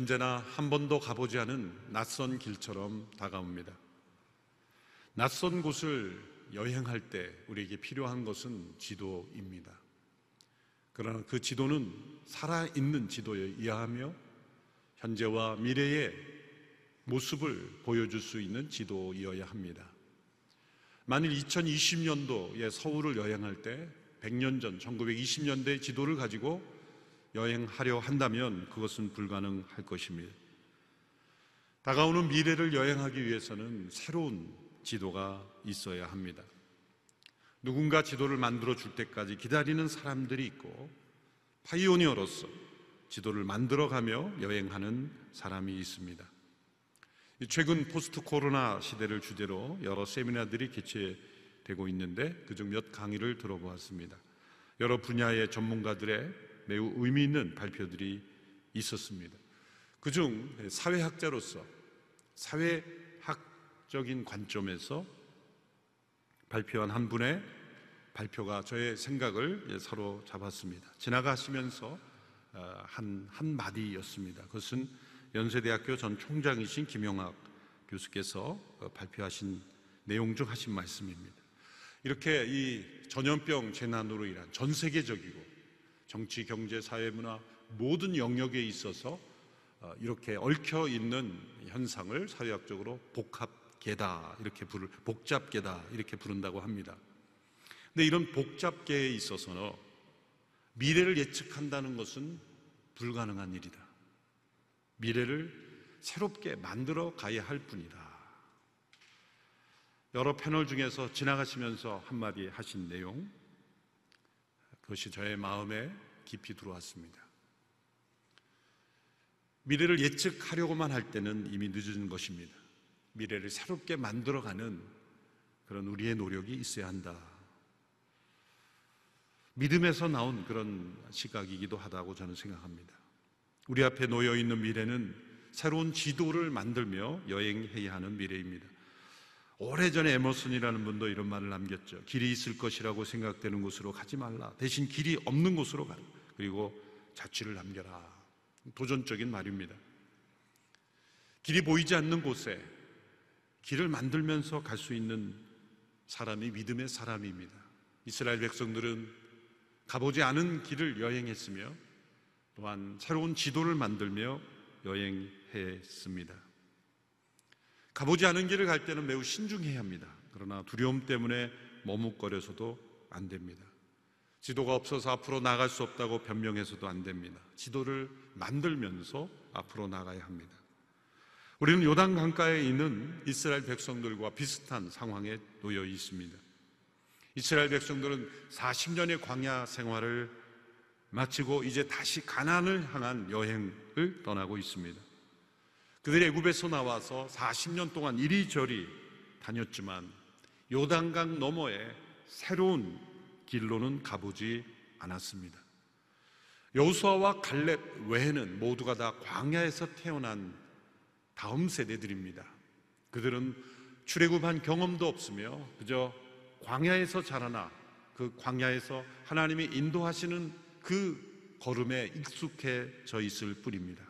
언제나 한 번도 가보지 않은 낯선 길처럼 다가옵니다. 낯선 곳을 여행할 때 우리에게 필요한 것은 지도입니다. 그러나 그 지도는 살아있는 지도에 의하며 현재와 미래의 모습을 보여줄 수 있는 지도이어야 합니다. 만일 2020년도에 서울을 여행할 때 100년 전 1920년대 지도를 가지고 여행하려 한다면 그것은 불가능할 것입니다. 다가오는 미래를 여행하기 위해서는 새로운 지도가 있어야 합니다. 누군가 지도를 만들어 줄 때까지 기다리는 사람들이 있고 pioneer로서 지도를 만들어 가며 여행하는 사람이 있습니다. 최근 포스트 코로나 시대를 주제로 여러 세미나들이 개최되고 있는데 그중 몇 강의를 들어보았습니다. 여러 분야의 전문가들의 매우 의미 있는 발표들이 있었습니다. 그중 사회학자로서 사회학적인 관점에서 발표한 한 분의 발표가 저의 생각을 서로 잡았습니다. 지나가시면서 어, 한, 한 마디였습니다. 그것은 연세대학교 전 총장이신 김용학 교수께서 어, 발표하신 내용 중 하신 말씀입니다. 이렇게 이 전염병 재난으로 인한 전 세계적이고 정치, 경제, 사회, 문화 모든 영역에 있어서 어, 이렇게 얽혀 있는 현상을 사회학적으로 복합계다 이렇게 부를 복잡계다 이렇게 부른다고 합니다. 근데 이런 복잡계에 있어서는 미래를 예측한다는 것은 불가능한 일이다. 미래를 새롭게 만들어 가야 할 뿐이다. 여러 패널 중에서 지나가시면서 한마디 하신 내용, 그것이 저의 마음에 깊이 들어왔습니다. 미래를 예측하려고만 할 때는 이미 늦은 것입니다. 미래를 새롭게 만들어가는 그런 우리의 노력이 있어야 한다. 믿음에서 나온 그런 시각이기도 하다고 저는 생각합니다. 우리 앞에 놓여 있는 미래는 새로운 지도를 만들며 여행해야 하는 미래입니다. 오래전에 에머슨이라는 분도 이런 말을 남겼죠. 길이 있을 것이라고 생각되는 곳으로 가지 말라. 대신 길이 없는 곳으로 가라. 그리고 자취를 남겨라. 도전적인 말입니다. 길이 보이지 않는 곳에 길을 만들면서 갈 수 있는 사람이 믿음의 사람입니다. 이스라엘 백성들은 가보지 않은 길을 여행했으며 또한 새로운 지도를 만들며 여행했습니다. 가보지 않은 길을 갈 때는 매우 신중해야 합니다. 그러나 두려움 때문에 머뭇거려서도 안 됩니다. 지도가 없어서 앞으로 나갈 수 없다고 변명해서도 안 됩니다. 지도를 만들면서 앞으로 나가야 합니다. 우리는 요단 강가에 있는 이스라엘 백성들과 비슷한 상황에 놓여 있습니다. 이스라엘 백성들은 40년의 광야 생활을 마치고 이제 다시 가난을 향한 여행을 떠나고 있습니다. 그들이 애굽에서 나와서 40년 동안 이리저리 다녔지만 요단강 너머에 새로운 길로는 가보지 않았습니다. 여호수아와 갈렙 외에는 모두가 다 광야에서 태어난 다음 세대들입니다. 그들은 출애굽한 경험도 없으며 그저 광야에서 자라나 그 광야에서 하나님이 인도하시는 그 걸음에 익숙해져 있을 뿐입니다.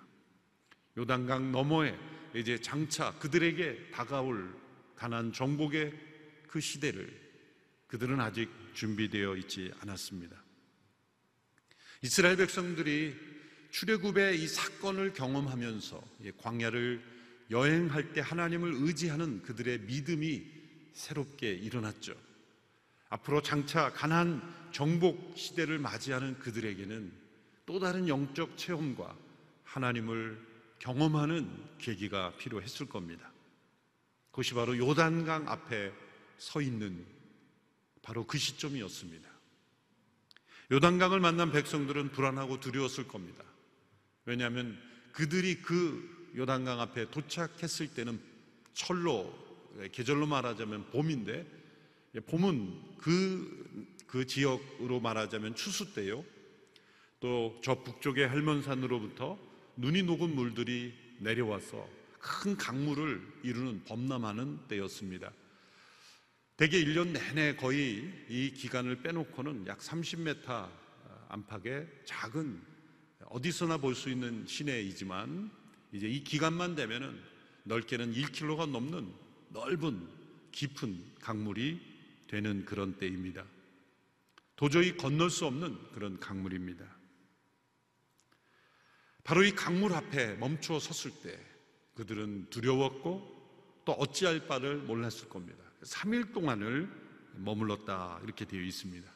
요단강 너머에 이제 장차 그들에게 다가올 가난 정복의 그 시대를 그들은 아직 준비되어 있지 않았습니다. 이스라엘 백성들이 출애굽의 이 사건을 경험하면서 광야를 여행할 때 하나님을 의지하는 그들의 믿음이 새롭게 일어났죠. 앞으로 장차 가난 정복 시대를 맞이하는 그들에게는 또 다른 영적 체험과 하나님을 경험하는 계기가 필요했을 겁니다. 그것이 바로 요단강 앞에 서 있는 바로 그 시점이었습니다. 요단강을 만난 백성들은 불안하고 두려웠을 겁니다. 왜냐하면 그들이 그 요단강 앞에 도착했을 때는 철로 계절로 말하자면 봄인데 봄은 그, 그 지역으로 말하자면 추수 때요. 또 저 북쪽의 할몬산으로부터 눈이 녹은 물들이 내려와서 큰 강물을 이루는 범람하는 때였습니다. 대개 1년 내내 거의 이 기간을 빼놓고는 약 30m 안팎의 작은 어디서나 볼 수 있는 시내이지만 이제 이 기간만 되면은 넓게는 1km가 넘는 넓은 깊은 강물이 되는 그런 때입니다. 도저히 건널 수 없는 그런 강물입니다. 바로 이 강물 앞에 멈추어 섰을 때 그들은 두려웠고 또 어찌할 바를 몰랐을 겁니다. 3일 동안을 머물렀다 이렇게 되어 있습니다.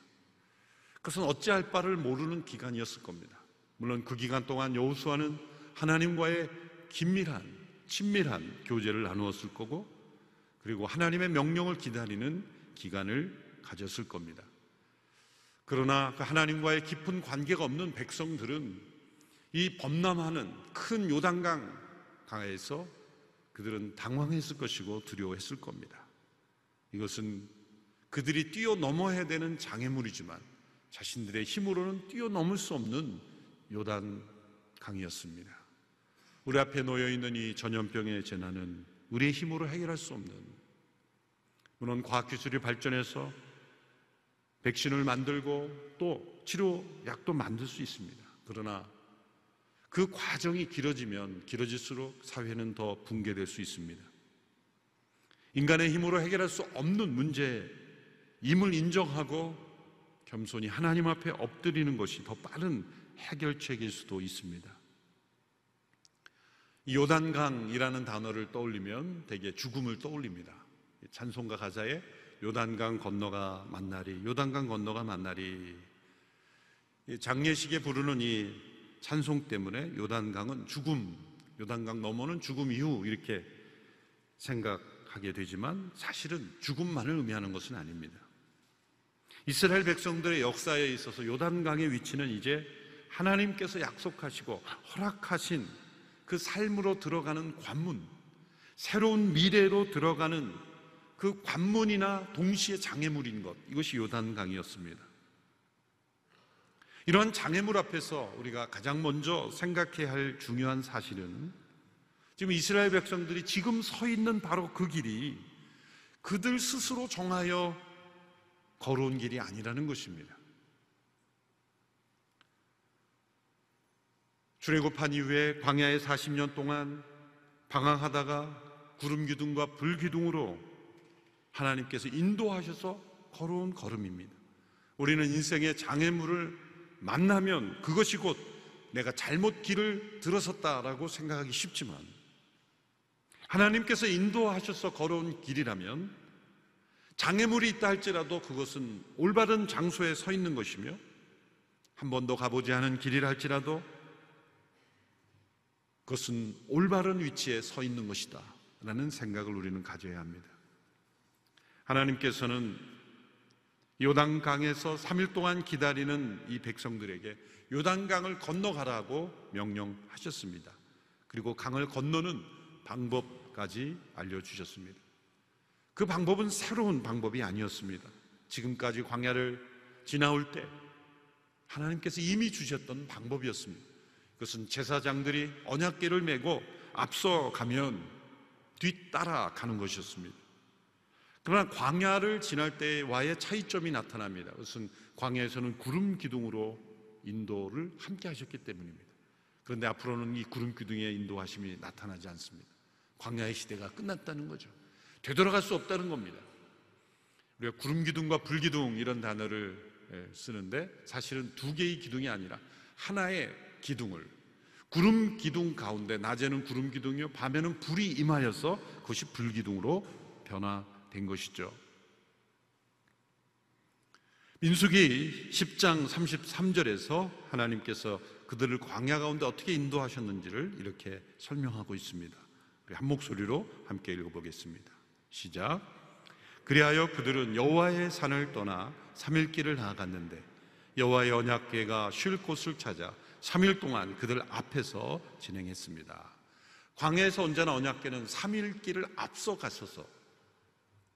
그것은 어찌할 바를 모르는 기간이었을 겁니다. 물론 그 기간 동안 여호수아는 하나님과의 긴밀한 친밀한 교제를 나누었을 거고 그리고 하나님의 명령을 기다리는 기간을 가졌을 겁니다. 그러나 그 하나님과의 깊은 관계가 없는 백성들은 이 범람하는 큰 요단강 강에서 그들은 당황했을 것이고 두려워했을 겁니다. 이것은 그들이 뛰어넘어야 되는 장애물이지만 자신들의 힘으로는 뛰어넘을 수 없는 요단 강이었습니다. 우리 앞에 놓여 있는 이 전염병의 재난은 우리의 힘으로 해결할 수 없는 물론 과학 기술이 발전해서 백신을 만들고 또 치료 약도 만들 수 있습니다. 그러나 그 과정이 길어지면 길어질수록 사회는 더 붕괴될 수 있습니다. 인간의 힘으로 해결할 수 없는 문제임을 인정하고 겸손히 하나님 앞에 엎드리는 것이 더 빠른 해결책일 수도 있습니다. 요단강이라는 단어를 떠올리면 대개 죽음을 떠올립니다. 찬송가 가사에 요단강 건너가 만나리, 요단강 건너가 만나리. 장례식에 부르는 이 찬송 때문에 요단강은 죽음, 요단강 넘어는 죽음 이후 이렇게 생각하게 되지만 사실은 죽음만을 의미하는 것은 아닙니다. 이스라엘 백성들의 역사에 있어서 요단강의 위치는 이제 하나님께서 약속하시고 허락하신 그 삶으로 들어가는 관문, 새로운 미래로 들어가는 그 관문이나 동시에 장애물인 것, 이것이 요단강이었습니다. 이러한 장애물 앞에서 우리가 가장 먼저 생각해야 할 중요한 사실은 지금 이스라엘 백성들이 지금 서 있는 바로 그 길이 그들 스스로 정하여 걸어온 길이 아니라는 것입니다. 출애굽한 이후에 광야에 40년 동안 방황하다가 구름 기둥과 불 기둥으로 하나님께서 인도하셔서 걸어온 걸음입니다. 우리는 인생의 장애물을 만나면 그것이 곧 내가 잘못 길을 들어섰다라고 생각하기 쉽지만 하나님께서 인도하셔서 걸어온 길이라면 장애물이 있다 할지라도 그것은 올바른 장소에 서 있는 것이며 한 번도 가보지 않은 길이라 할지라도 그것은 올바른 위치에 서 있는 것이다. 라는 생각을 우리는 가져야 합니다. 하나님께서는 요단강에서 3일 동안 기다리는 이 백성들에게 요단강을 건너가라고 명령하셨습니다. 그리고 강을 건너는 방법까지 알려주셨습니다. 그 방법은 새로운 방법이 아니었습니다. 지금까지 광야를 지나올 때 하나님께서 이미 주셨던 방법이었습니다. 그것은 제사장들이 언약계를 메고 앞서 가면 뒤따라 가는 것이었습니다. 그러나 광야를 지날 때와의 차이점이 나타납니다. 그것은 광야에서는 구름 기둥으로 인도를 함께 하셨기 때문입니다. 그런데 앞으로는 이 구름 기둥의 인도하심이 나타나지 않습니다. 광야의 시대가 끝났다는 거죠. 되돌아갈 수 없다는 겁니다. 우리가 구름 기둥과 불 기둥 이런 단어를 예, 쓰는데 사실은 두 개의 기둥이 아니라 하나의 기둥을 구름 기둥 가운데 낮에는 구름 기둥이요 밤에는 불이 임하여서 그것이 불 기둥으로 변화 된 것이죠. 민수기 10장 33절에서 하나님께서 그들을 광야 가운데 어떻게 인도하셨는지를 이렇게 설명하고 있습니다. 한 목소리로 함께 읽어보겠습니다. 시작. 그리하여 그들은 여호와의 산을 떠나 3일 길을 나아갔는데 여호와의 언약궤가 쉴 곳을 찾아 3일 동안 그들 앞에서 진행했습니다. 광야에서 언제나 언약계는 3일 길을 앞서 가셔서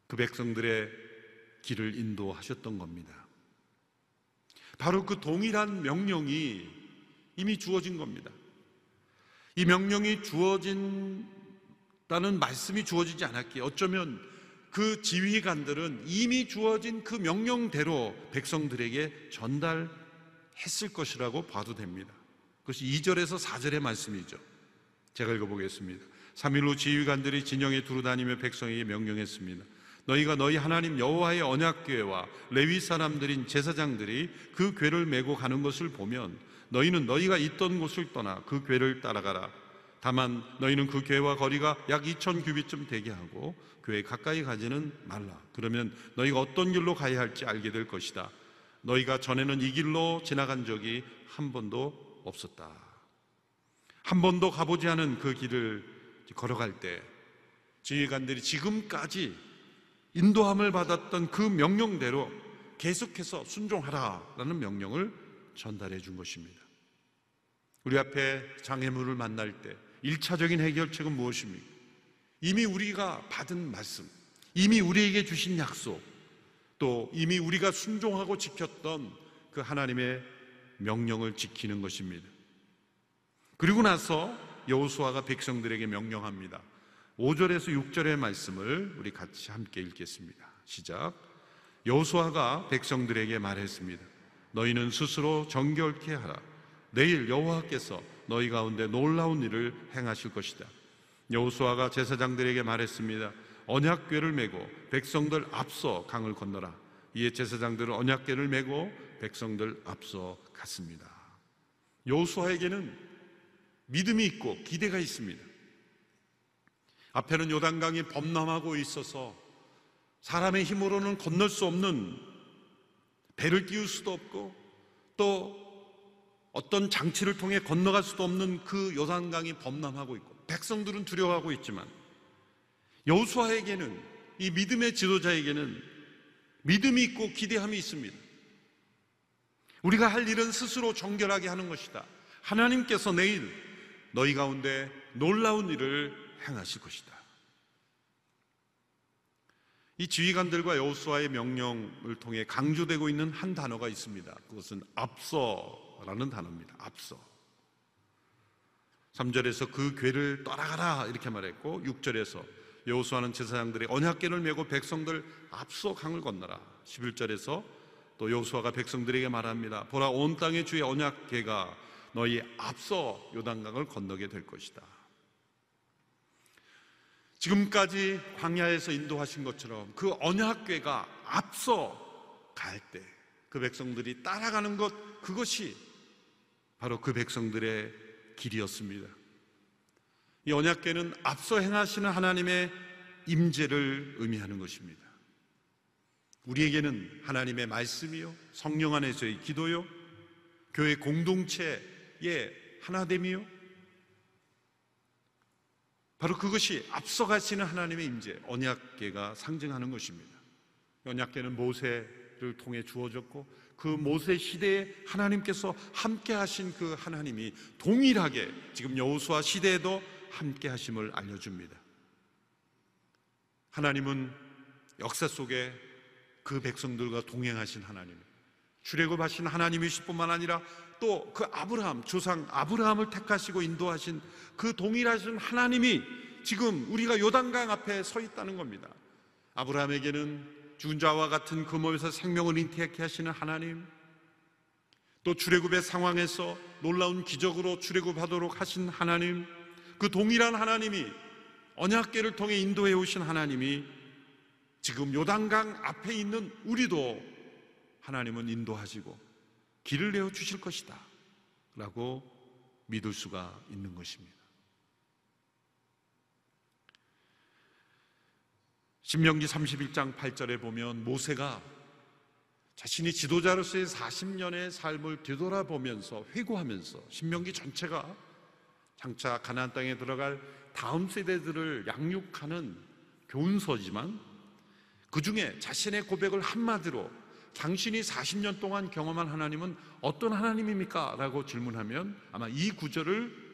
그 백성들의 길을 인도하셨던 겁니다. 바로 그 동일한 명령이 이미 주어진 겁니다. 이 명령이 주어진다는 말씀이 주어지지 않았기에 어쩌면 그 지휘관들은 이미 주어진 그 명령대로 백성들에게 전달했을 것이라고 봐도 됩니다. 그것이 2절에서 4절의 말씀이죠. 제가 읽어보겠습니다. 3일 후 지휘관들이 진영에 두루 다니며 백성에게 명령했습니다. 너희가 너희 하나님 여호와의 언약궤와 레위 사람들인 제사장들이 그 궤를 메고 가는 것을 보면 너희는 너희가 있던 곳을 떠나 그 궤를 따라가라. 다만 너희는 그 궤와 거리가 약 2천 규비쯤 되게 하고 교회 가까이 가지는 말라. 그러면 너희가 어떤 길로 가야 할지 알게 될 것이다. 너희가 전에는 이 길로 지나간 적이 한 번도 없었다. 한 번도 가보지 않은 그 길을 걸어갈 때 지휘관들이 지금까지 인도함을 받았던 그 명령대로 계속해서 순종하라라는 명령을 전달해 준 것입니다. 우리 앞에 장애물을 만날 때 1차적인 해결책은 무엇입니까? 이미 우리가 받은 말씀, 이미 우리에게 주신 약속, 또 이미 우리가 순종하고 지켰던 그 하나님의 명령을 지키는 것입니다. 그리고 나서 여호수아가 백성들에게 명령합니다. 5절에서 6절의 말씀을 우리 같이 함께 읽겠습니다. 시작. 여호수아가 백성들에게 말했습니다. 너희는 스스로 정결케 하라. 내일 여호와께서 너희 가운데 놀라운 일을 행하실 것이다. 여호수아가 제사장들에게 말했습니다. 언약궤를 메고 백성들 앞서 강을 건너라. 이에 제사장들은 언약궤를 메고 백성들 앞서 갔습니다. 여호수아에게는 믿음이 있고 기대가 있습니다. 앞에는 요단강이 범람하고 있어서 사람의 힘으로는 건널 수 없는 배를 띄울 수도 없고 또 어떤 장치를 통해 건너갈 수도 없는 그 요단강이 범람하고 있고 백성들은 두려워하고 있지만 여호수아에게는 이 믿음의 지도자에게는 믿음이 있고 기대함이 있습니다. 우리가 할 일은 스스로 정결하게 하는 것이다. 하나님께서 내일 너희 가운데 놀라운 일을 행하실 것이다. 이 지휘관들과 여호수아의 명령을 통해 강조되고 있는 한 단어가 있습니다. 그것은 앞서라는 단어입니다. 앞서. 3절에서 그 괴를 떠나가라 이렇게 말했고 6절에서 여호수아는 제사장들이 언약궤를 메고 백성들 앞서 강을 건너라. 11절에서 또 여호수아가 백성들에게 말합니다. 보라 온 땅의 주의 언약궤가 너희 앞서 요단강을 건너게 될 것이다. 지금까지 광야에서 인도하신 것처럼 그 언약궤가 앞서 갈 때 그 백성들이 따라가는 것 그것이 바로 그 백성들의 길이었습니다. 이 언약궤는 앞서 행하시는 하나님의 임재를 의미하는 것입니다. 우리에게는 하나님의 말씀이요, 성령 안에서의 기도요, 교회 공동체의 하나됨이요. 바로 그것이 앞서가시는 하나님의 임재, 언약궤가 상징하는 것입니다. 언약궤는 모세를 통해 주어졌고 그 모세 시대에 하나님께서 함께 하신 그 하나님이 동일하게 지금 여호수아 시대에도 함께 하심을 알려줍니다. 하나님은 역사 속에 그 백성들과 동행하신 하나님, 출애굽하신 하나님이실 뿐만 아니라 또 그 아브라함 조상 아브라함을 택하시고 인도하신 그 동일하신 하나님이 지금 우리가 요단강 앞에 서 있다는 겁니다. 아브라함에게는 죽은 자와 같은 그 몸에서 생명을 잉태케 하시는 하나님, 또 출애굽의 상황에서 놀라운 기적으로 출애굽하도록 하신 하나님, 그 동일한 하나님이 언약계를 통해 인도해 오신 하나님이 지금 요단강 앞에 있는 우리도 하나님은 인도하시고 길을 내어 주실 것이다. 라고 믿을 수가 있는 것입니다. 신명기 31장 8절에 보면 모세가 자신이 지도자로서의 40년의 삶을 되돌아보면서 회고하면서 신명기 전체가 장차 가나안 땅에 들어갈 다음 세대들을 양육하는 교훈서지만 그 중에 자신의 고백을 한마디로 당신이 40년 동안 경험한 하나님은 어떤 하나님입니까? 라고 질문하면 아마 이 구절을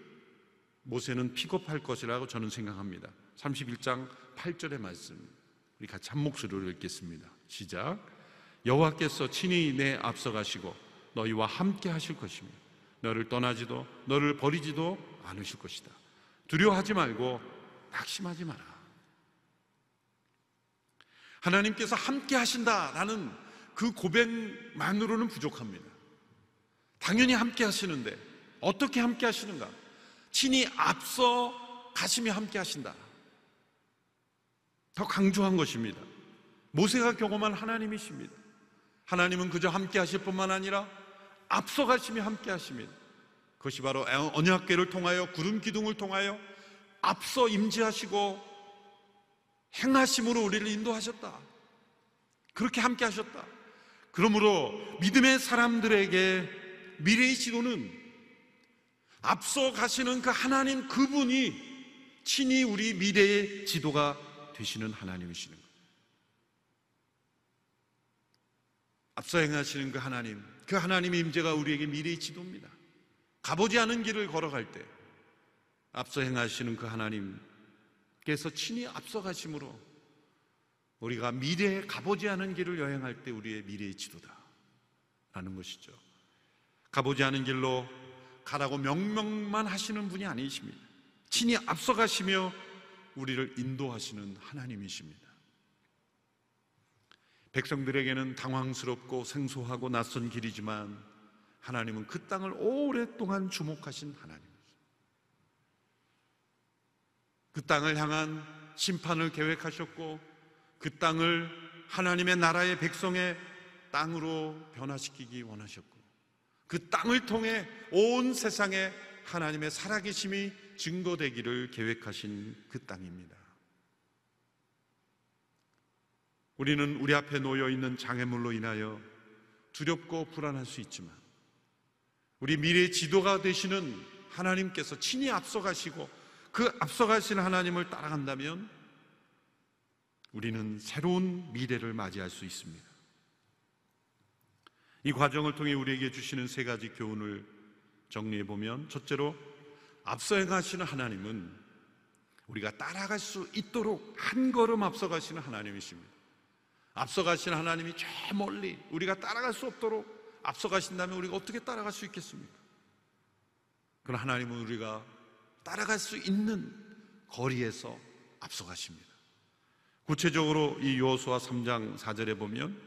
모세는 픽업할 것이라고 저는 생각합니다. 31장 8절의 말씀. 우리 같이 한 목소리로 읽겠습니다. 시작. 여호와께서 친히 내 앞서 가시고 너희와 함께 하실 것이며 너를 떠나지도 너를 버리지도 않으실 것이다. 두려워하지 말고 낙심하지 마라. 하나님께서 함께 하신다라는 그 고백만으로는 부족합니다. 당연히 함께 하시는데 어떻게 함께 하시는가? 친히 앞서 가시며 함께 하신다. 더 강조한 것입니다. 모세가 경험한 하나님이십니다. 하나님은 그저 함께 하실 뿐만 아니라 앞서 가시며 함께 하십니다. 그것이 바로 언약궤를 통하여 구름 기둥을 통하여 앞서 임재하시고 행하심으로 우리를 인도하셨다. 그렇게 함께 하셨다. 그러므로 믿음의 사람들에게 미래의 지도는 앞서 가시는 그 하나님 그분이 친히 우리 미래의 지도가 되시는 하나님이시는 거예요. 앞서 행하시는 그 하나님, 그 하나님의 임재가 우리에게 미래의 지도입니다. 가보지 않은 길을 걸어갈 때 앞서 행하시는 그 하나님께서 친히 앞서 가심으로 우리가 미래에 가보지 않은 길을 여행할 때 우리의 미래의 지도다. 라는 것이죠. 가보지 않은 길로 가라고 명령만 하시는 분이 아니십니다. 친히 앞서 가시며 우리를 인도하시는 하나님이십니다. 백성들에게는 당황스럽고 생소하고 낯선 길이지만 하나님은 그 땅을 오랫동안 주목하신 하나님이십니다. 그 땅을 향한 심판을 계획하셨고 그 땅을 하나님의 나라의 백성의 땅으로 변화시키기 원하셨고 그 땅을 통해 온 세상에 하나님의 살아계심이 증거되기를 계획하신 그 땅입니다. 우리는 우리 앞에 놓여 있는 장애물로 인하여 두렵고 불안할 수 있지만 우리 미래 지도가 되시는 하나님께서 친히 앞서가시고 그 앞서가신 하나님을 따라간다면 우리는 새로운 미래를 맞이할 수 있습니다. 이 과정을 통해 우리에게 주시는 세 가지 교훈을 정리해 보면 첫째로 앞서 행하시는 하나님은 우리가 따라갈 수 있도록 한 걸음 앞서 가시는 하나님이십니다. 앞서 가시는 하나님이 저 멀리 우리가 따라갈 수 없도록 앞서 가신다면 우리가 어떻게 따라갈 수 있겠습니까? 그러나 하나님은 우리가 따라갈 수 있는 거리에서 앞서 가십니다. 구체적으로 이 요수와 3장 4절에 보면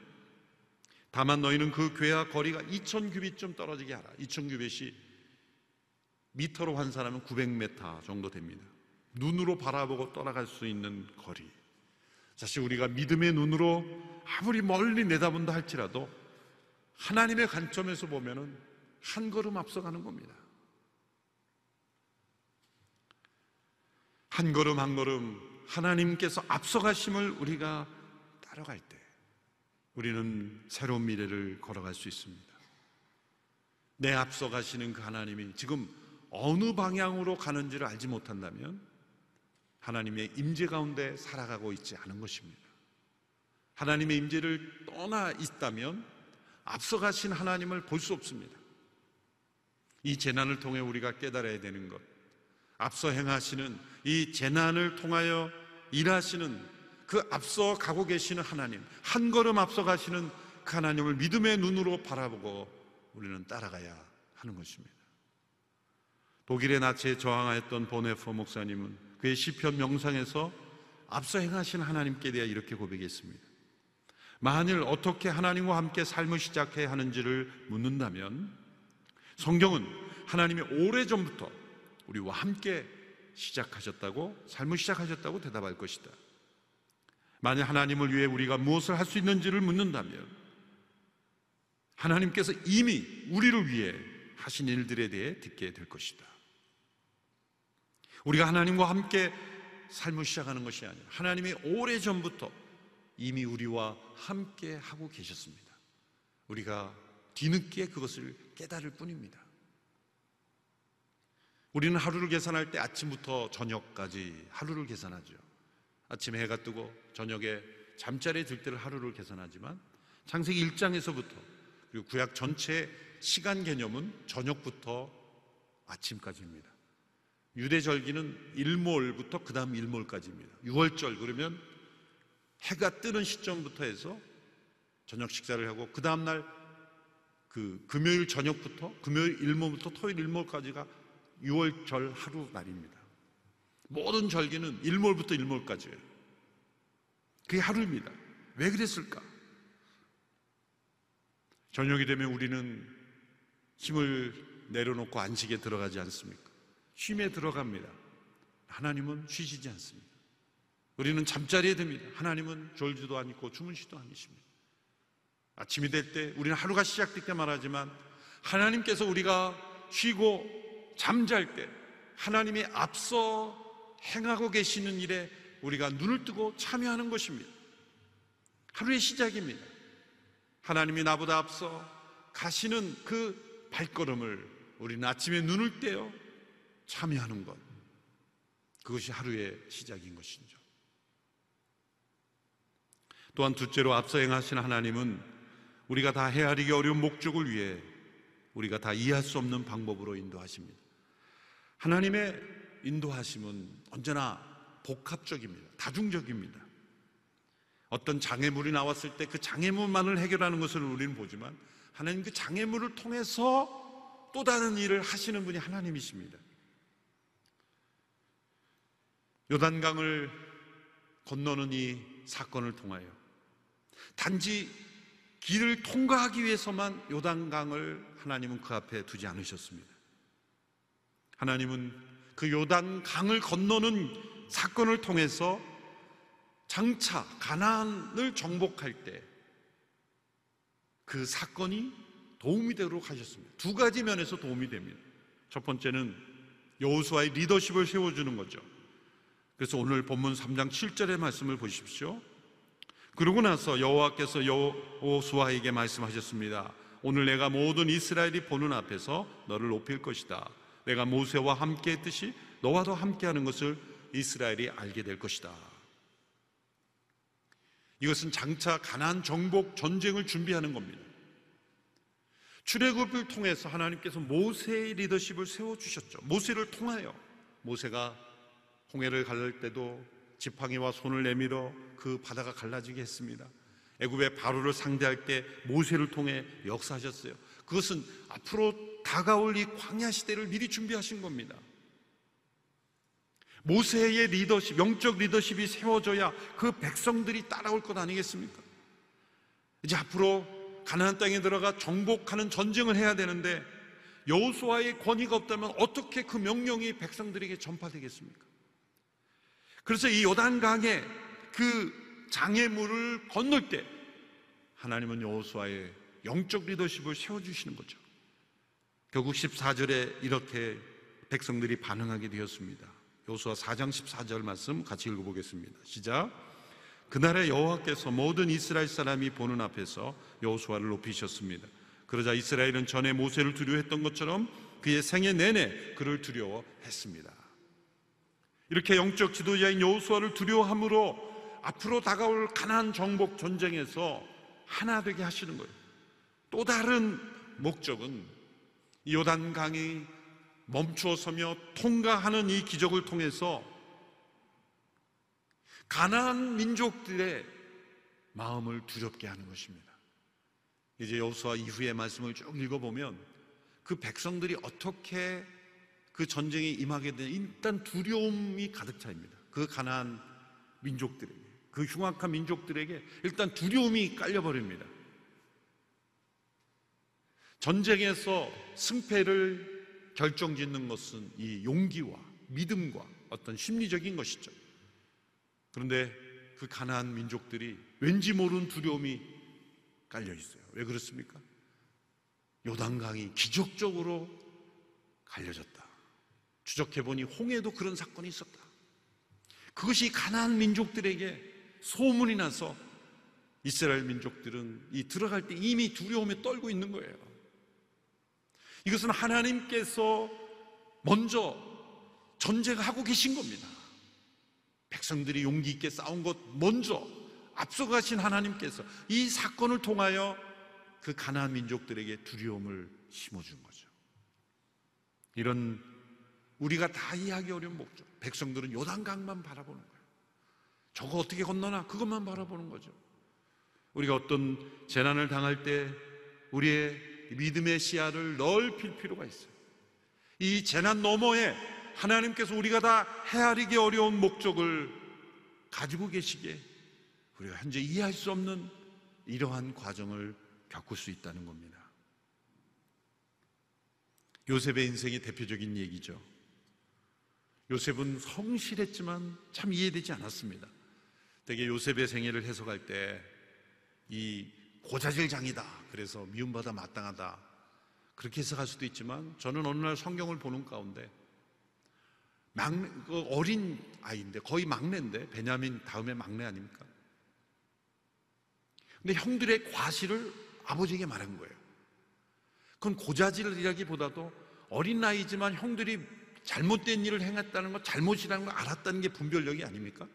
다만 너희는 그 괴와 거리가 2천 규빗좀 떨어지게 하라. 2천 규빗이 미터로 환산하면 900m 정도 됩니다. 눈으로 바라보고 떠나갈 수 있는 거리. 사실 우리가 믿음의 눈으로 아무리 멀리 내다본다 할지라도 하나님의 관점에서 보면은 한 걸음 앞서가는 겁니다. 한 걸음 한 걸음 하나님께서 앞서가심을 우리가 따라갈 때 우리는 새로운 미래를 걸어갈 수 있습니다. 내 앞서 가시는 그 하나님이 지금 어느 방향으로 가는지를 알지 못한다면 하나님의 임재 가운데 살아가고 있지 않은 것입니다. 하나님의 임재를 떠나 있다면 앞서 가신 하나님을 볼 수 없습니다. 이 재난을 통해 우리가 깨달아야 되는 것, 앞서 행하시는 이 재난을 통하여 일하시는 그 앞서 가고 계시는 하나님, 한 걸음 앞서 가시는 그 하나님을 믿음의 눈으로 바라보고 우리는 따라가야 하는 것입니다. 독일의 나치에 저항하였던 보네퍼 목사님은 그의 시편 명상에서 앞서 행하신 하나님께 대해 이렇게 고백했습니다. 만일 어떻게 하나님과 함께 삶을 시작해야 하는지를 묻는다면 성경은 하나님이 오래전부터 우리와 함께 시작하셨다고 삶을 시작하셨다고 대답할 것이다. 만약 하나님을 위해 우리가 무엇을 할 수 있는지를 묻는다면 하나님께서 이미 우리를 위해 하신 일들에 대해 듣게 될 것이다. 우리가 하나님과 함께 삶을 시작하는 것이 아니라 하나님이 오래 전부터 이미 우리와 함께 하고 계셨습니다. 우리가 뒤늦게 그것을 깨달을 뿐입니다. 우리는 하루를 계산할 때 아침부터 저녁까지 하루를 계산하죠. 아침에 해가 뜨고 저녁에 잠자리에 들 때를 하루를 계산하지만 창세기 1장에서부터 그리고 구약 전체 시간 개념은 저녁부터 아침까지입니다. 유대 절기는 일몰부터 그 다음 일몰까지입니다. 6월절 그러면 해가 뜨는 시점부터 해서 저녁 식사를 하고 그 다음 날 그 금요일 저녁부터 금요일 일몰부터 토요일 일몰까지가 6월절 하루 날입니다. 모든 절기는 일몰부터 일몰까지예요. 그게 하루입니다. 왜 그랬을까? 저녁이 되면 우리는 힘을 내려놓고 안식에 들어가지 않습니까? 쉼에 들어갑니다. 하나님은 쉬시지 않습니다. 우리는 잠자리에 듭니다. 하나님은 졸지도 않고 주무시도 않으십니다. 아침이 될 때 우리는 하루가 시작될 때 말하지만 하나님께서 우리가 쉬고 잠잘 때 하나님이 앞서 행하고 계시는 일에 우리가 눈을 뜨고 참여하는 것입니다. 하루의 시작입니다. 하나님이 나보다 앞서 가시는 그 발걸음을 우리는 아침에 눈을 떼어 참여하는 것. 그것이 하루의 시작인 것이죠. 또한 둘째로 앞서 행하신 하나님은 우리가 다 헤아리기 어려운 목적을 위해 우리가 다 이해할 수 없는 방법으로 인도하십니다. 하나님의 인도하심은 언제나 복합적입니다. 다중적입니다. 어떤 장애물이 나왔을 때 그 장애물만을 해결하는 것을 우리는 보지만 하나님 그 장애물을 통해서 또 다른 일을 하시는 분이 하나님이십니다. 요단강을 건너는 이 사건을 통하여 단지 길을 통과하기 위해서만 요단강을 하나님은 그 앞에 두지 않으셨습니다. 하나님은 그 요단 강을 건너는 사건을 통해서 장차 가나안을 정복할 때 그 사건이 도움이 되도록 하셨습니다. 두 가지 면에서 도움이 됩니다. 첫 번째는 여호수아의 리더십을 세워주는 거죠. 그래서 오늘 본문 3장 7절의 말씀을 보십시오. 그러고 나서 여호와께서 여호수아에게 말씀하셨습니다. 오늘 내가 모든 이스라엘이 보는 앞에서 너를 높일 것이다. 내가 모세와 함께 했듯이 너와도 함께 하는 것을 이스라엘이 알게 될 것이다. 이것은 장차 가난 정복 전쟁을 준비하는 겁니다. 출애굽을 통해서 하나님께서 모세의 리더십을 세워 주셨죠. 모세를 통하여 모세가 홍해를 갈릴 때도 지팡이와 손을 내밀어 그 바다가 갈라지게 했습니다. 애굽의 바로를 상대할 때 모세를 통해 역사하셨어요. 그것은 앞으로 다가올 이 광야 시대를 미리 준비하신 겁니다. 모세의 리더십, 영적 리더십이 세워져야 그 백성들이 따라올 것 아니겠습니까? 이제 앞으로 가나안 땅에 들어가 정복하는 전쟁을 해야 되는데 여호수아의 권위가 없다면 어떻게 그 명령이 백성들에게 전파되겠습니까? 그래서 이 요단강에 그 장애물을 건널 때 하나님은 여호수아의 영적 리더십을 세워 주시는 거죠. 결국 14절에 이렇게 백성들이 반응하게 되었습니다. 요수아 4장 14절 말씀 같이 읽어보겠습니다. 시작. 그날에 여호와께서 모든 이스라엘 사람이 보는 앞에서 여호수아를 높이셨습니다. 그러자 이스라엘은 전에 모세를 두려워했던 것처럼 그의 생애 내내 그를 두려워했습니다. 이렇게 영적 지도자인 여호수아를 두려워함으로 앞으로 다가올 가난 정복 전쟁에서 하나 되게 하시는 거예요. 또 다른 목적은 요단 강이 멈추어 서며 통과하는 이 기적을 통해서 가나안 민족들의 마음을 두렵게 하는 것입니다. 이제 여호수아 이후의 말씀을 쭉 읽어보면 그 백성들이 어떻게 그 전쟁에 임하게 된 일단 두려움이 가득 차입니다. 그 가나안 민족들에게 그 흉악한 민족들에게 일단 두려움이 깔려버립니다. 전쟁에서 승패를 결정짓는 것은 이 용기와 믿음과 어떤 심리적인 것이죠. 그런데 그 가나안 민족들이 왠지 모르는 두려움이 깔려 있어요. 왜 그렇습니까? 요단강이 기적적으로 갈려졌다. 추적해 보니 홍해도 그런 사건이 있었다. 그것이 가나안 민족들에게 소문이 나서 이스라엘 민족들은 이 들어갈 때 이미 두려움에 떨고 있는 거예요. 이것은 하나님께서 먼저 전쟁하고 계신 겁니다. 백성들이 용기 있게 싸운 것 먼저 앞서가신 하나님께서 이 사건을 통하여 그 가나안 민족들에게 두려움을 심어준 거죠. 이런 우리가 다 이해하기 어려운 목적. 백성들은 요단강만 바라보는 거예요. 저거 어떻게 건너나 그것만 바라보는 거죠. 우리가 어떤 재난을 당할 때 우리의 믿음의 시야를 넓힐 필요가 있어요. 이 재난 너머에 하나님께서 우리가 다 헤아리기 어려운 목적을 가지고 계시기에 우리가 현재 이해할 수 없는 이러한 과정을 겪을 수 있다는 겁니다. 요셉의 인생의 대표적인 얘기죠. 요셉은 성실했지만 참 이해되지 않았습니다. 되게 요셉의 생애를 해석할 때 이 고자질장이다. 그래서 미움받아 마땅하다. 그렇게 해석할 수도 있지만 저는 어느 날 성경을 보는 가운데 막내, 그 어린 아이인데 거의 막내인데 베냐민 다음에 막내 아닙니까? 근데 형들의 과실을 아버지에게 말한 거예요. 그건 고자질이라기보다도 어린 나이지만 형들이 잘못된 일을 행했다는 것, 잘못이라는 걸 알았다는 게 분별력이 아닙니까?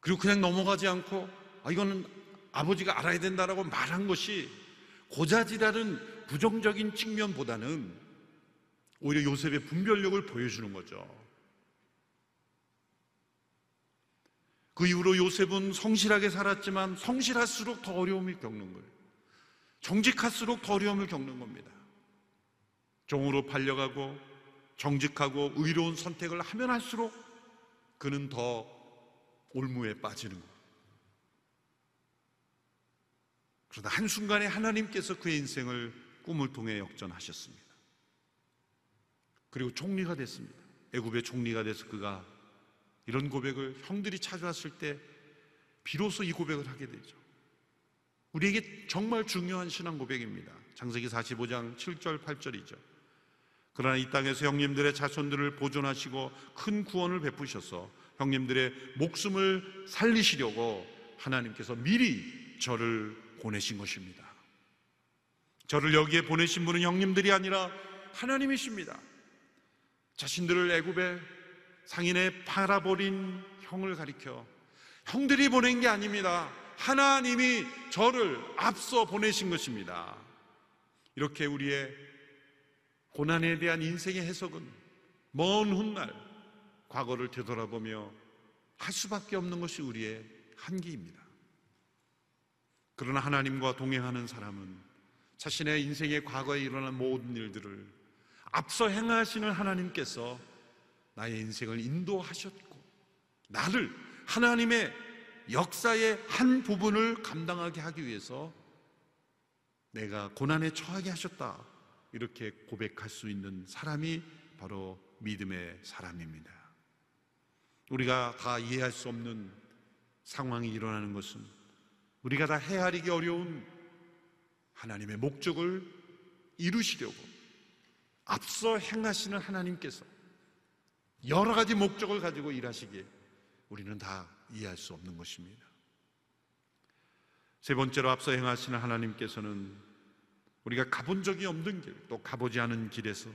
그리고 그냥 넘어가지 않고 아, 이거는 아버지가 알아야 된다라고 말한 것이 고자질하는 부정적인 측면보다는 오히려 요셉의 분별력을 보여주는 거죠. 그 이후로 요셉은 성실하게 살았지만 성실할수록 더 어려움을 겪는 거예요. 정직할수록 더 어려움을 겪는 겁니다. 종으로 팔려가고 정직하고 의로운 선택을 하면 할수록 그는 더 올무에 빠지는 거예요. 그러다 한순간에 하나님께서 그의 인생을 꿈을 통해 역전하셨습니다. 그리고 총리가 됐습니다. 애굽의 총리가 돼서 그가 이런 고백을 형들이 찾아왔을 때 비로소 이 고백을 하게 되죠. 우리에게 정말 중요한 신앙 고백입니다. 장세기 45장 7절 8절이죠. 그러나 이 땅에서 형님들의 자손들을 보존하시고 큰 구원을 베푸셔서 형님들의 목숨을 살리시려고 하나님께서 미리 저를 보내신 것입니다. 저를 여기에 보내신 분은 형님들이 아니라 하나님이십니다. 자신들을 애굽의 상인에 팔아버린 형을 가리켜 형들이 보낸 게 아닙니다. 하나님이 저를 앞서 보내신 것입니다. 이렇게 우리의 고난에 대한 인생의 해석은 먼 훗날 과거를 되돌아보며 할 수밖에 없는 것이 우리의 한계입니다. 그러나 하나님과 동행하는 사람은 자신의 인생의 과거에 일어난 모든 일들을 앞서 행하시는 하나님께서 나의 인생을 인도하셨고 나를 하나님의 역사의 한 부분을 감당하게 하기 위해서 내가 고난에 처하게 하셨다. 이렇게 고백할 수 있는 사람이 바로 믿음의 사람입니다. 우리가 다 이해할 수 없는 상황이 일어나는 것은 우리가 다 헤아리기 어려운 하나님의 목적을 이루시려고 앞서 행하시는 하나님께서 여러 가지 목적을 가지고 일하시기에 우리는 다 이해할 수 없는 것입니다. 세 번째로 앞서 행하시는 하나님께서는 우리가 가본 적이 없는 길, 또 가보지 않은 길에서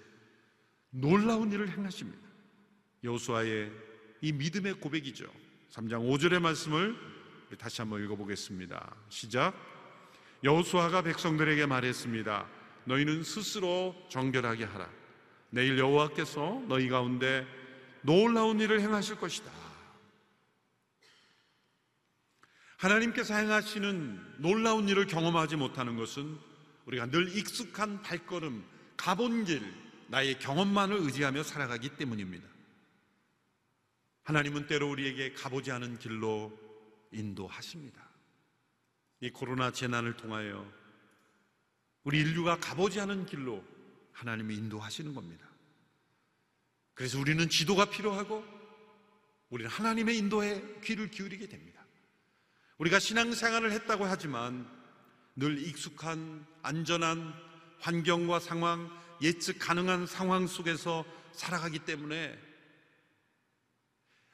놀라운 일을 행하십니다. 여호수아의 이 믿음의 고백이죠. 3장 5절의 말씀을 다시 한번 읽어보겠습니다. 시작. 여호수아가 백성들에게 말했습니다. 너희는 스스로 정결하게 하라. 내일 여호와께서 너희 가운데 놀라운 일을 행하실 것이다. 하나님께서 행하시는 놀라운 일을 경험하지 못하는 것은 우리가 늘 익숙한 발걸음, 가본 길, 나의 경험만을 의지하며 살아가기 때문입니다. 하나님은 때로 우리에게 가보지 않은 길로 인도하십니다. 이 코로나 재난을 통하여 우리 인류가 가보지 않은 길로 하나님이 인도하시는 겁니다. 그래서 우리는 지도가 필요하고 우리는 하나님의 인도에 귀를 기울이게 됩니다. 우리가 신앙생활을 했다고 하지만 늘 익숙한 안전한 환경과 상황, 예측 가능한 상황 속에서 살아가기 때문에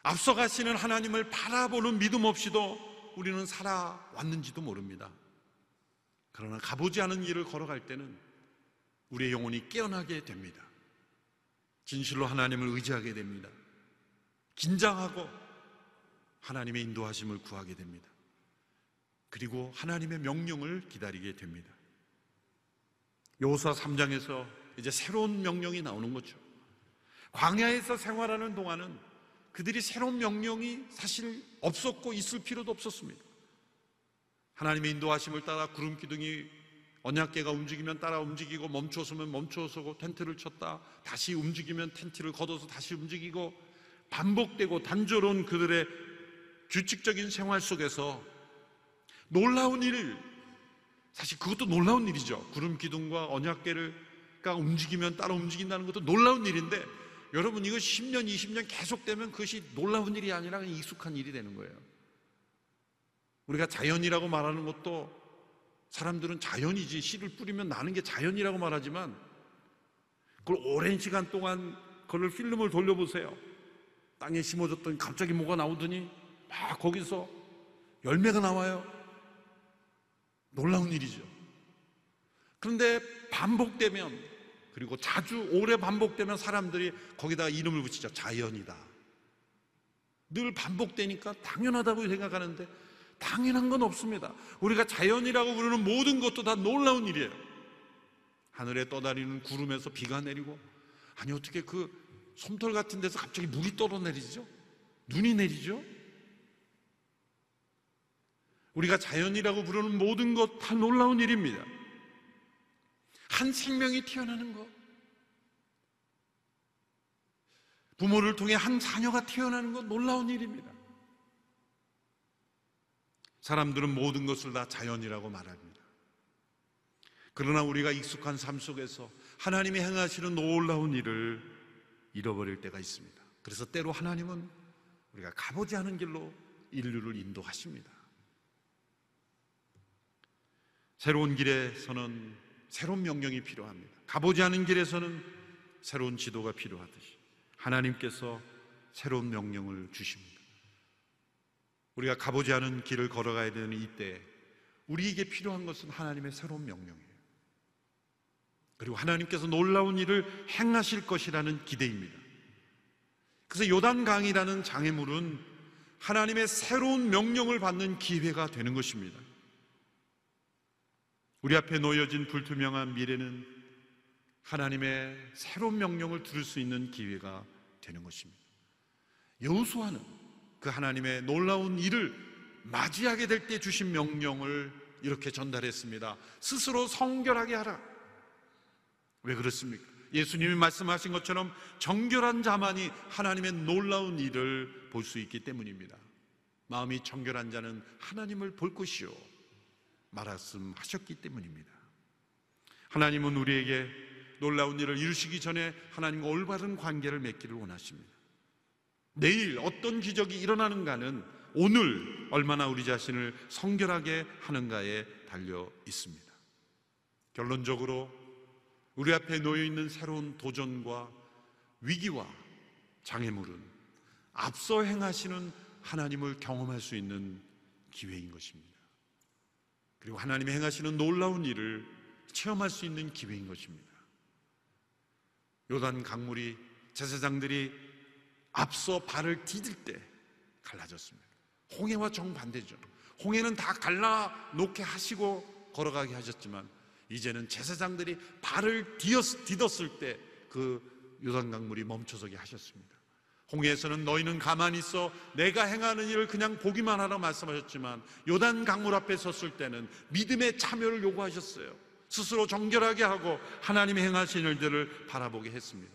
앞서가시는 하나님을 바라보는 믿음 없이도 우리는 살아왔는지도 모릅니다. 그러나 가보지 않은 길을 걸어갈 때는 우리의 영혼이 깨어나게 됩니다. 진실로 하나님을 의지하게 됩니다. 긴장하고 하나님의 인도하심을 구하게 됩니다. 그리고 하나님의 명령을 기다리게 됩니다. 요사 3장에서 이제 새로운 명령이 나오는 거죠. 광야에서 생활하는 동안은 그들이 새로운 명령이 사실 없었고 있을 필요도 없었습니다. 하나님의 인도하심을 따라 구름 기둥이 언약계가 움직이면 따라 움직이고 멈춰서면 멈춰서고 텐트를 쳤다 다시 움직이면 텐트를 걷어서 다시 움직이고 반복되고 단조로운 그들의 규칙적인 생활 속에서 놀라운 일 사실 그것도 놀라운 일이죠. 구름 기둥과 언약계를가 움직이면 따라 움직인다는 것도 놀라운 일인데 여러분 이거 10년, 20년 계속되면 그것이 놀라운 일이 아니라 그냥 익숙한 일이 되는 거예요. 우리가 자연이라고 말하는 것도 사람들은 자연이지 씨를 뿌리면 나는 게 자연이라고 말하지만 그걸 오랜 시간 동안 그걸 필름을 돌려보세요. 땅에 심어졌더니 갑자기 뭐가 나오더니 막 거기서 열매가 나와요. 놀라운 일이죠. 그런데 반복되면 그리고 자주 오래 반복되면 사람들이 거기다 이름을 붙이죠. 자연이다. 늘 반복되니까 당연하다고 생각하는데 당연한 건 없습니다. 우리가 자연이라고 부르는 모든 것도 다 놀라운 일이에요. 하늘에 떠다니는 구름에서 비가 내리고 아니 어떻게 그 솜털 같은 데서 갑자기 물이 떨어내리죠? 눈이 내리죠? 우리가 자연이라고 부르는 모든 것 다 놀라운 일입니다. 한 생명이 태어나는 것. 부모를 통해 한 자녀가 태어나는 것 놀라운 일입니다. 사람들은 모든 것을 다 자연이라고 말합니다. 그러나 우리가 익숙한 삶 속에서 하나님이 행하시는 놀라운 일을 잃어버릴 때가 있습니다. 그래서 때로 하나님은 우리가 가보지 않은 길로 인류를 인도하십니다. 새로운 길에서는 새로운 명령이 필요합니다. 가보지 않은 길에서는 새로운 지도가 필요하듯이 하나님께서 새로운 명령을 주십니다. 우리가 가보지 않은 길을 걸어가야 되는 이때 우리에게 필요한 것은 하나님의 새로운 명령이에요. 그리고 하나님께서 놀라운 일을 행하실 것이라는 기대입니다. 그래서 요단강이라는 장애물은 하나님의 새로운 명령을 받는 기회가 되는 것입니다. 우리 앞에 놓여진 불투명한 미래는 하나님의 새로운 명령을 들을 수 있는 기회가 되는 것입니다. 여호수아는 그 하나님의 놀라운 일을 맞이하게 될 때 주신 명령을 이렇게 전달했습니다. 스스로 성결하게 하라. 왜 그렇습니까? 예수님이 말씀하신 것처럼 정결한 자만이 하나님의 놀라운 일을 볼 수 있기 때문입니다. 마음이 정결한 자는 하나님을 볼 것이요. 말씀하셨기 때문입니다. 하나님은 우리에게 놀라운 일을 이루시기 전에 하나님과 올바른 관계를 맺기를 원하십니다. 내일 어떤 기적이 일어나는가는 오늘 얼마나 우리 자신을 성결하게 하는가에 달려 있습니다. 결론적으로 우리 앞에 놓여 있는 새로운 도전과 위기와 장애물은 앞서 행하시는 하나님을 경험할 수 있는 기회인 것입니다. 그리고 하나님이 행하시는 놀라운 일을 체험할 수 있는 기회인 것입니다. 요단 강물이 제사장들이 앞서 발을 디딜 때 갈라졌습니다. 홍해와 정반대죠. 홍해는 다 갈라 놓게 하시고 걸어가게 하셨지만 이제는 제사장들이 발을 디뎠을 때 그 요단 강물이 멈춰서게 하셨습니다. 홍해에서는 너희는 가만히 있어 내가 행하는 일을 그냥 보기만 하라 말씀하셨지만 요단 강물 앞에 섰을 때는 믿음의 참여를 요구하셨어요. 스스로 정결하게 하고 하나님의 행하신 일들을 바라보게 했습니다.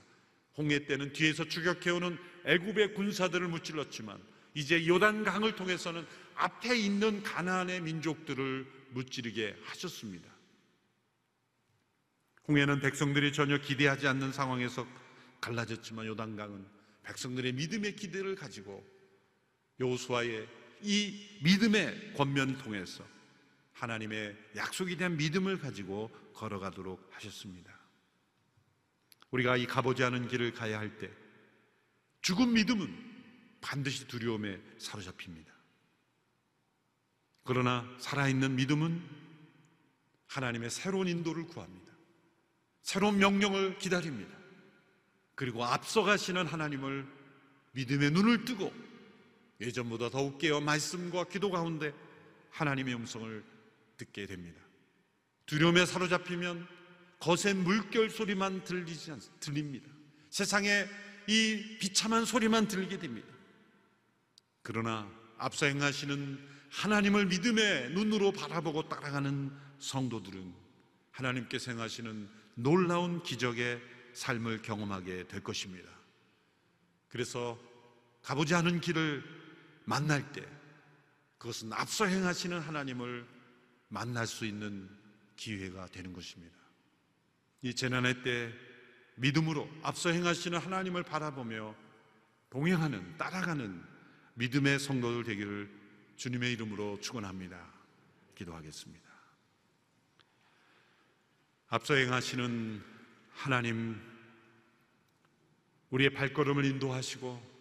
홍해 때는 뒤에서 추격해오는 애굽의 군사들을 무찔렀지만 이제 요단 강을 통해서는 앞에 있는 가나안의 민족들을 무찌르게 하셨습니다. 홍해는 백성들이 전혀 기대하지 않는 상황에서 갈라졌지만 요단강은 백성들의 믿음의 기대를 가지고 여호수아의 이 믿음의 권면을 통해서 하나님의 약속에 대한 믿음을 가지고 걸어가도록 하셨습니다. 우리가 이 가보지 않은 길을 가야 할 때 죽은 믿음은 반드시 두려움에 사로잡힙니다. 그러나 살아있는 믿음은 하나님의 새로운 인도를 구합니다. 새로운 명령을 기다립니다. 그리고 앞서가시는 하나님을 믿음의 눈을 뜨고 예전보다 더욱 깨어 말씀과 기도 가운데 하나님의 음성을 듣게 됩니다. 두려움에 사로잡히면 거센 물결 소리만 들리지 않, 들립니다. 세상에 이 비참한 소리만 들리게 됩니다. 그러나 앞서 행하시는 하나님을 믿음의 눈으로 바라보고 따라가는 성도들은 하나님께서 행하시는 놀라운 기적의 삶을 경험하게 될 것입니다. 그래서 가보지 않은 길을 만날 때 그것은 앞서 행하시는 하나님을 만날 수 있는 기회가 되는 것입니다. 이 재난의 때 믿음으로 앞서 행하시는 하나님을 바라보며 동행하는 따라가는 믿음의 성도들 되기를 주님의 이름으로 축원합니다. 기도하겠습니다. 앞서 행하시는 하나님 우리의 발걸음을 인도하시고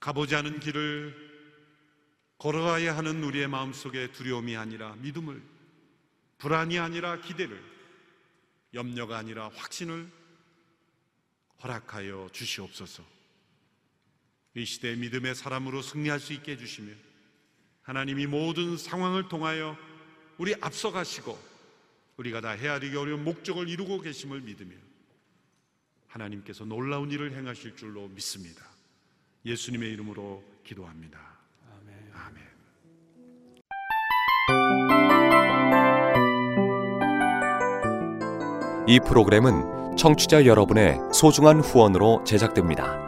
가보지 않은 길을 걸어가야 하는 우리의 마음속에 두려움이 아니라 믿음을 불안이 아니라 기대를 염려가 아니라 확신을 허락하여 주시옵소서. 이 시대 믿음의 사람으로 승리할 수 있게 해주시며 하나님이 모든 상황을 통하여 우리 앞서가시고 우리가 다 헤아리기 어려운 목적을 이루고 계심을 믿으며 하나님께서 놀라운 일을 행하실 줄로 믿습니다. 예수님의 이름으로 기도합니다. 아멘. 아멘. 이 프로그램은 청취자 여러분의 소중한 후원으로 제작됩니다.